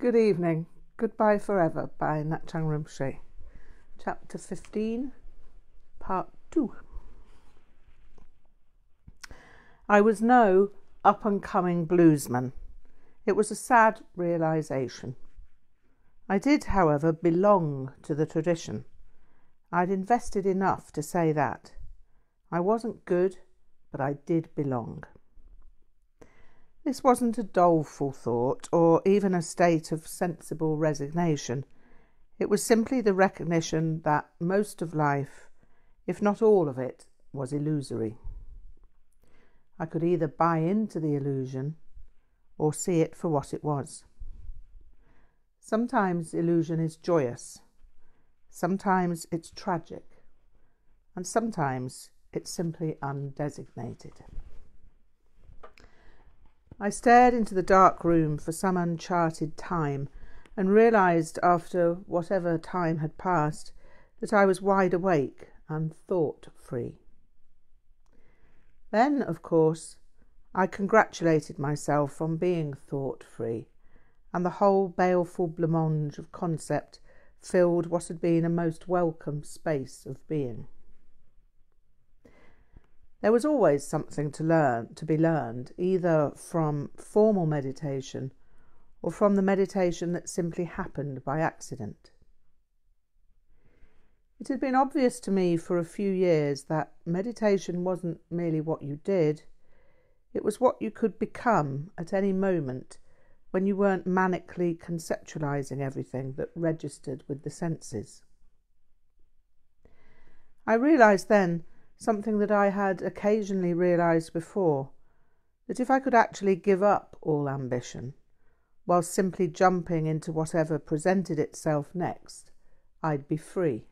Good evening. Goodbye Forever by Ngak'chang Rinpoche. Chapter 15, Part 2. I was no up and coming bluesman. It was a sad realization. I did, however, belong to the tradition. I'd invested enough to say that. I wasn't good, but I did belong. This wasn't a doleful thought, or even a state of sensible resignation. It was simply the recognition that most of life, if not all of it, was illusory. I could either buy into the illusion or see it for what it was. Sometimes illusion is joyous, sometimes it's tragic, and sometimes it's simply undesignated. I stared into the dark room for some uncharted time and realized after whatever time had passed that I was wide awake and thought free. Then, of course, I congratulated myself on being thought free, and the whole baleful blancmange of concept filled what had been a most welcome space of being. There was always something to learn, to be learned, either from formal meditation or from the meditation that simply happened by accident. It had been obvious to me for a few years that meditation wasn't merely what you did, it was what you could become at any moment when you weren't manically conceptualizing everything that registered with the senses. I realized then something that I had occasionally realized before that if I could actually give up all ambition, while simply jumping into whatever presented itself next, I'd be free.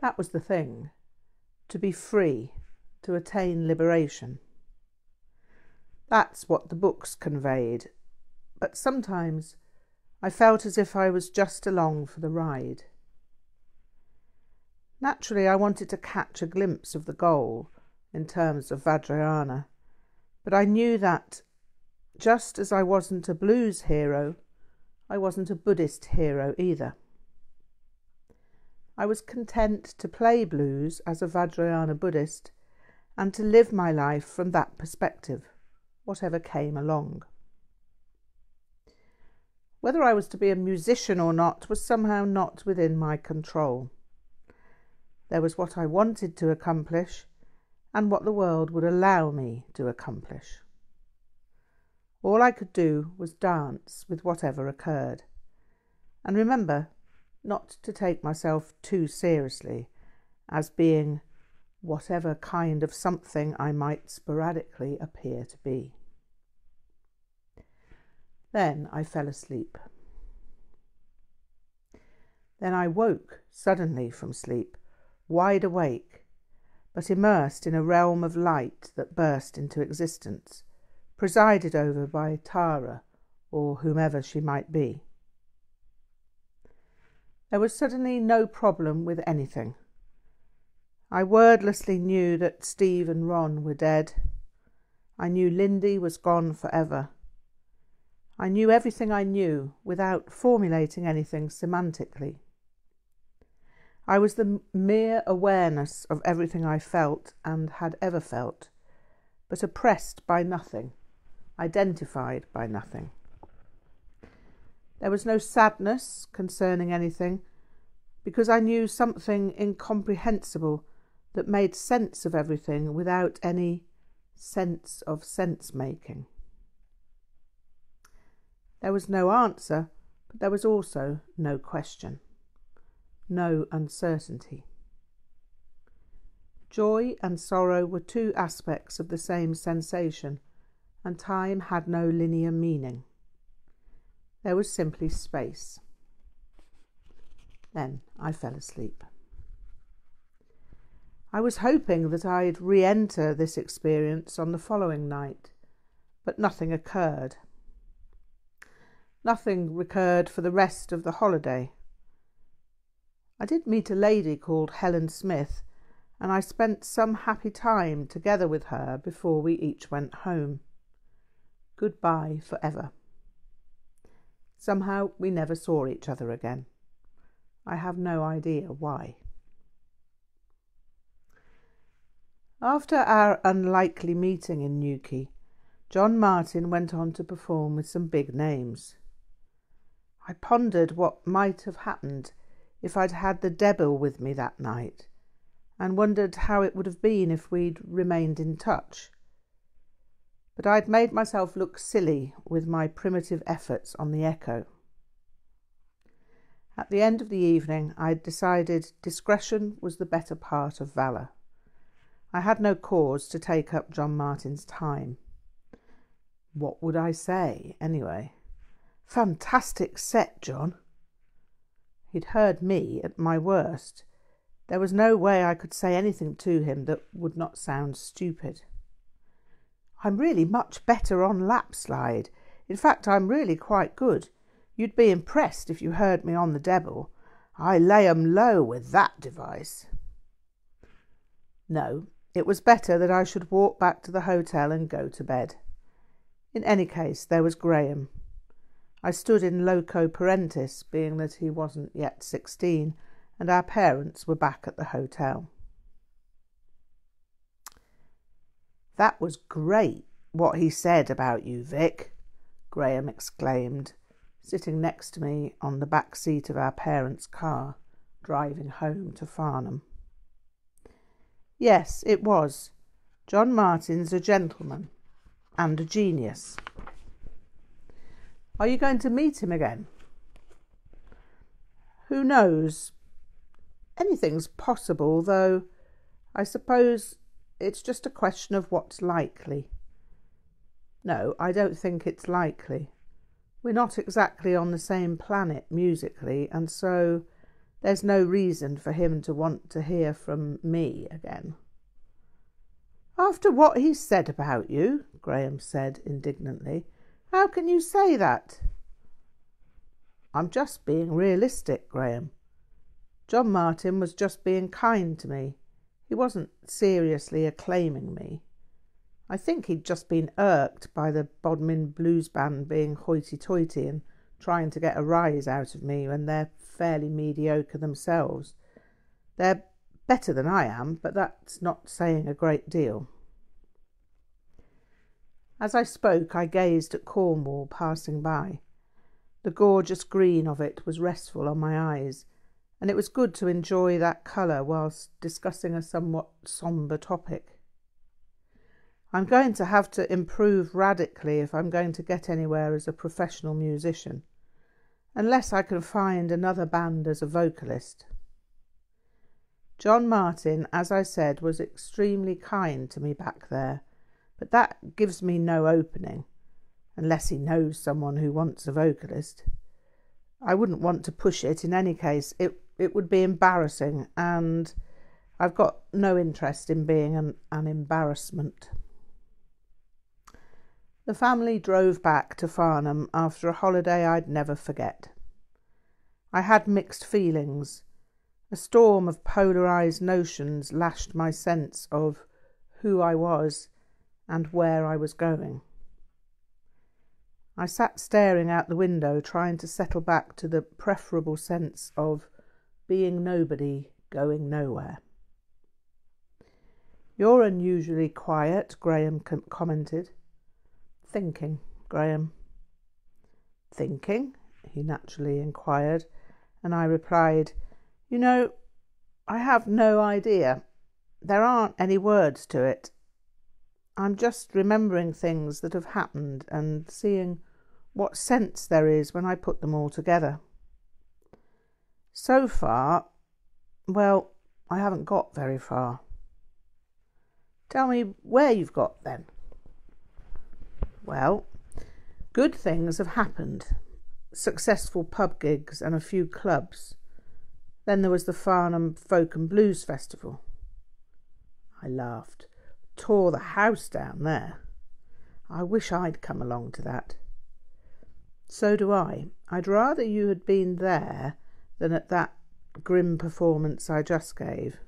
That was the thing to be free, to attain liberation. That's what the books conveyed, but sometimes I felt as if I was just along for the ride. Naturally, I wanted to catch a glimpse of the goal in terms of Vajrayana, but I knew that just as I wasn't a blues hero, I wasn't a Buddhist hero either. I was content to play blues as a Vajrayana Buddhist and to live my life from that perspective, whatever came along. Whether I was to be a musician or not was somehow not within my control. There was what I wanted to accomplish and what the world would allow me to accomplish. All I could do was dance with whatever occurred. And remember not to take myself too seriously as being whatever kind of something I might sporadically appear to be. Then I fell asleep. Then I woke suddenly from sleep wide awake, but immersed in a realm of light that burst into existence, presided over by Tara or whomever she might be. There was suddenly no problem with anything. I wordlessly knew that Steve and Ron were dead. I knew Lindy was gone forever. I knew everything I knew without formulating anything semantically. I was the mere awareness of everything I felt and had ever felt, but oppressed by nothing, identified by nothing. There was no sadness concerning anything, because I knew something incomprehensible that made sense of everything without any sense of sense making. There was no answer, but there was also no question no uncertainty. Joy and sorrow were two aspects of the same sensation, and time had no linear meaning. There was simply space. Then I fell asleep. I was hoping that I'd re enter this experience on the following night, but nothing occurred. Nothing recurred for the rest of the holiday. I did meet a lady called Helen Smith, and I spent some happy time together with her before we each went home. Goodbye for ever. Somehow we never saw each other again. I have no idea why. After our unlikely meeting in Newquay, John Martyn went on to perform with some big names. I pondered what might have happened if I'd had the devil with me that night, and wondered how it would have been if we'd remained in touch. But I'd made myself look silly with my primitive efforts on the echo. At the end of the evening, I'd decided discretion was the better part of valour. I had no cause to take up John Martyn's time. What would I say, anyway? Fantastic set, John. He'd heard me at my worst. There was no way I could say anything to him that would not sound stupid. I'm really much better on lap slide. In fact, I'm really quite good. You'd be impressed if you heard me on the Debil. I lay 'em low with that device. No, it was better that I should walk back to the hotel and go to bed. In any case, there was Graham. I stood in loco parentis, being that he wasn't yet sixteen, and our parents were back at the hotel. That was great, what he said about you, Vic, Graham exclaimed, sitting next to me on the back seat of our parents' car, driving home to Farnham. Yes, it was. John Martyn's a gentleman and a genius. Are you going to meet him again? Who knows? Anything's possible, though I suppose it's just a question of what's likely. No, I don't think it's likely. We're not exactly on the same planet musically, and so there's no reason for him to want to hear from me again. After what he said about you, Graham said indignantly, how can you say that? I'm just being realistic, Graham. John Martyn was just being kind to me. He wasn't seriously acclaiming me. I think he'd just been irked by the Bodmin Blues Band being hoity toity and trying to get a rise out of me when they're fairly mediocre themselves. They're better than I am, but that's not saying a great deal. As I spoke, I gazed at Cornwall passing by. The gorgeous green of it was restful on my eyes, and it was good to enjoy that colour whilst discussing a somewhat sombre topic. I'm going to have to improve radically if I'm going to get anywhere as a professional musician unless I can find another band as a vocalist. John Martyn, as I said, was extremely kind to me back there, but that gives me no opening, unless he knows someone who wants a vocalist. I wouldn't want to push it in any case. It it would be embarrassing, and I've got no interest in being an, an embarrassment. The family drove back to Farnham after a holiday I'd never forget. I had mixed feelings. A storm of polarized notions lashed my sense of who I was and where I was going. I sat staring out the window, trying to settle back to the preferable sense of being nobody, going nowhere. You're unusually quiet, Graham com- commented. Thinking, Graham. Thinking? he naturally inquired, and I replied, You know, I have no idea. There aren't any words to it. I'm just remembering things that have happened and seeing what sense there is when I put them all together. So far, well, I haven't got very far. Tell me where you've got then. Well, good things have happened. Successful pub gigs and a few clubs. Then there was the Farnham Folk and Blues Festival. I laughed. Tore the house down there. I wish I'd come along to that. So do I. I'd rather you had been there than at that grim performance I just gave.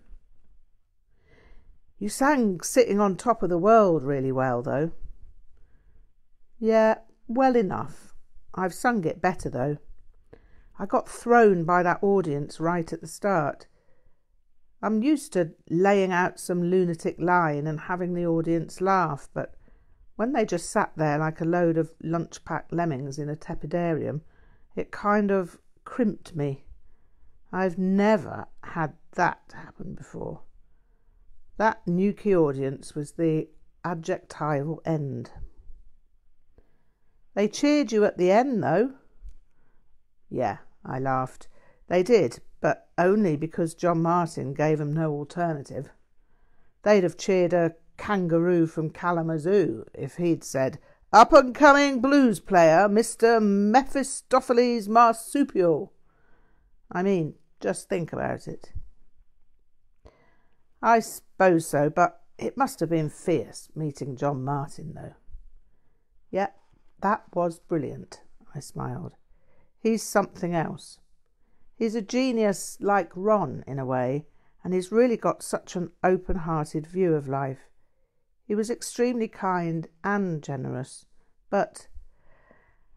You sang Sitting on Top of the World really well, though. Yeah, well enough. I've sung it better though. I got thrown by that audience right at the start. I'm used to laying out some lunatic line and having the audience laugh, but when they just sat there like a load of lunch packed lemmings in a tepidarium, it kind of crimped me. I've never had that happen before. That Newquay audience was the adjectival end. They cheered you at the end, though. Yeah, I laughed. They did, but only because John Martyn gave gave 'em no alternative. They'd have cheered a kangaroo from Kalamazoo if he'd said, Up and coming blues player, Mr. Mephistopheles Marsupial. I mean, just think about it. I suppose so, but it must have been fierce meeting John Martyn, though. Yet that was brilliant, I smiled. He's something else. He's a genius like Ron in a way, and he's really got such an open hearted view of life. He was extremely kind and generous, but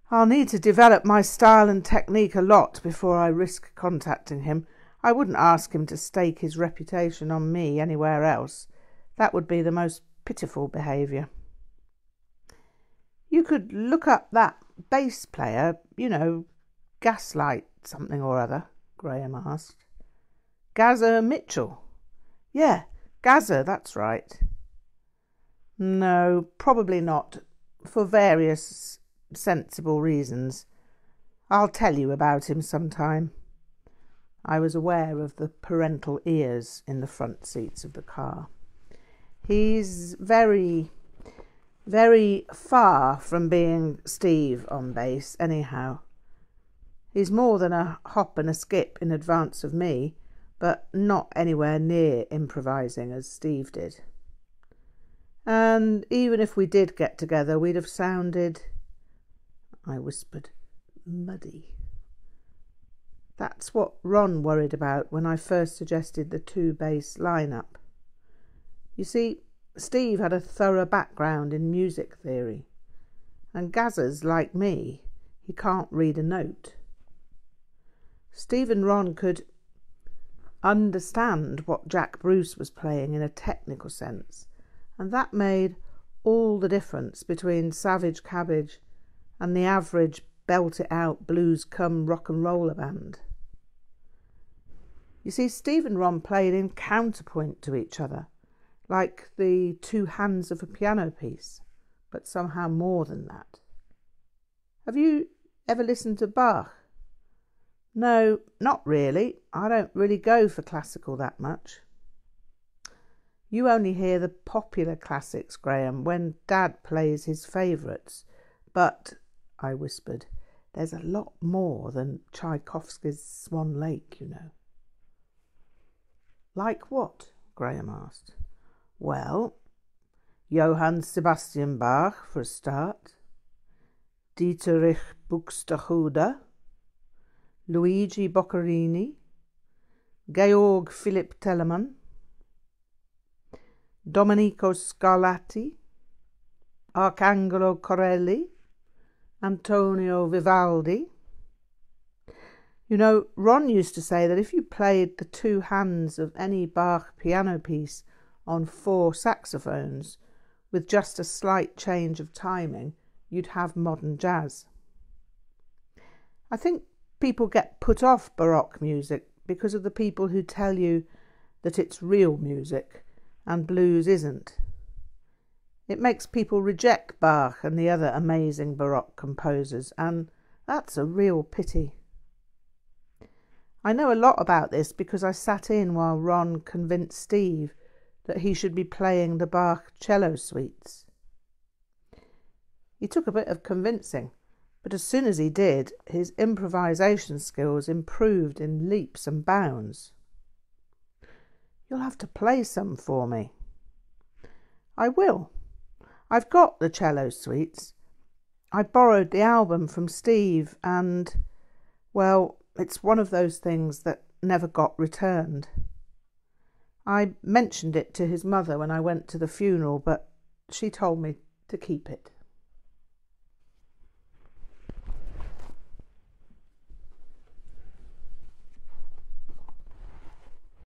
I'll need to develop my style and technique a lot before I risk contacting him. I wouldn't ask him to stake his reputation on me anywhere else. That would be the most pitiful behaviour. You could look up that bass player, you know, Gaslight something or other, Graham asked. Gazza Mitchell. Yeah, Gazza, that's right. No, probably not, for various sensible reasons. I'll tell you about him sometime. I was aware of the parental ears in the front seats of the car. He's very, very far from being Steve on bass, anyhow. He's more than a hop and a skip in advance of me, but not anywhere near improvising as Steve did. And even if we did get together, we'd have sounded, I whispered, muddy. That's what Ron worried about when I first suggested the two bass lineup. You see, Steve had a thorough background in music theory, and Gazza's like me, he can't read a note. Steve and Ron could understand what Jack Bruce was playing in a technical sense, and that made all the difference between Savage Cabbage and the average belt it out blues come rock and roller band. You see, Steve and Ron played in counterpoint to each other, like the two hands of a piano piece, but somehow more than that. Have you ever listened to Bach? No, not really. I don't really go for classical that much. You only hear the popular classics, Graham, when Dad plays his favourites. But, I whispered, there's a lot more than Tchaikovsky's Swan Lake, you know. Like what? Graham asked. Well, Johann Sebastian Bach for a start, Dieterich Buxtehude, Luigi Boccherini, Georg Philipp Telemann, Domenico Scarlatti, Arcangelo Corelli, Antonio Vivaldi. You know, Ron used to say that if you played the two hands of any Bach piano piece on four saxophones with just a slight change of timing, you'd have modern jazz. I think people get put off Baroque music because of the people who tell you that it's real music and blues isn't. It makes people reject Bach and the other amazing Baroque composers, and that's a real pity. I know a lot about this because I sat in while Ron convinced Steve that he should be playing the Bach cello suites. He took a bit of convincing, but as soon as he did, his improvisation skills improved in leaps and bounds. You'll have to play some for me. I will. I've got the cello suites. I borrowed the album from Steve, and, well, it's one of those things that never got returned. I mentioned it to his mother when I went to the funeral, but she told me to keep it.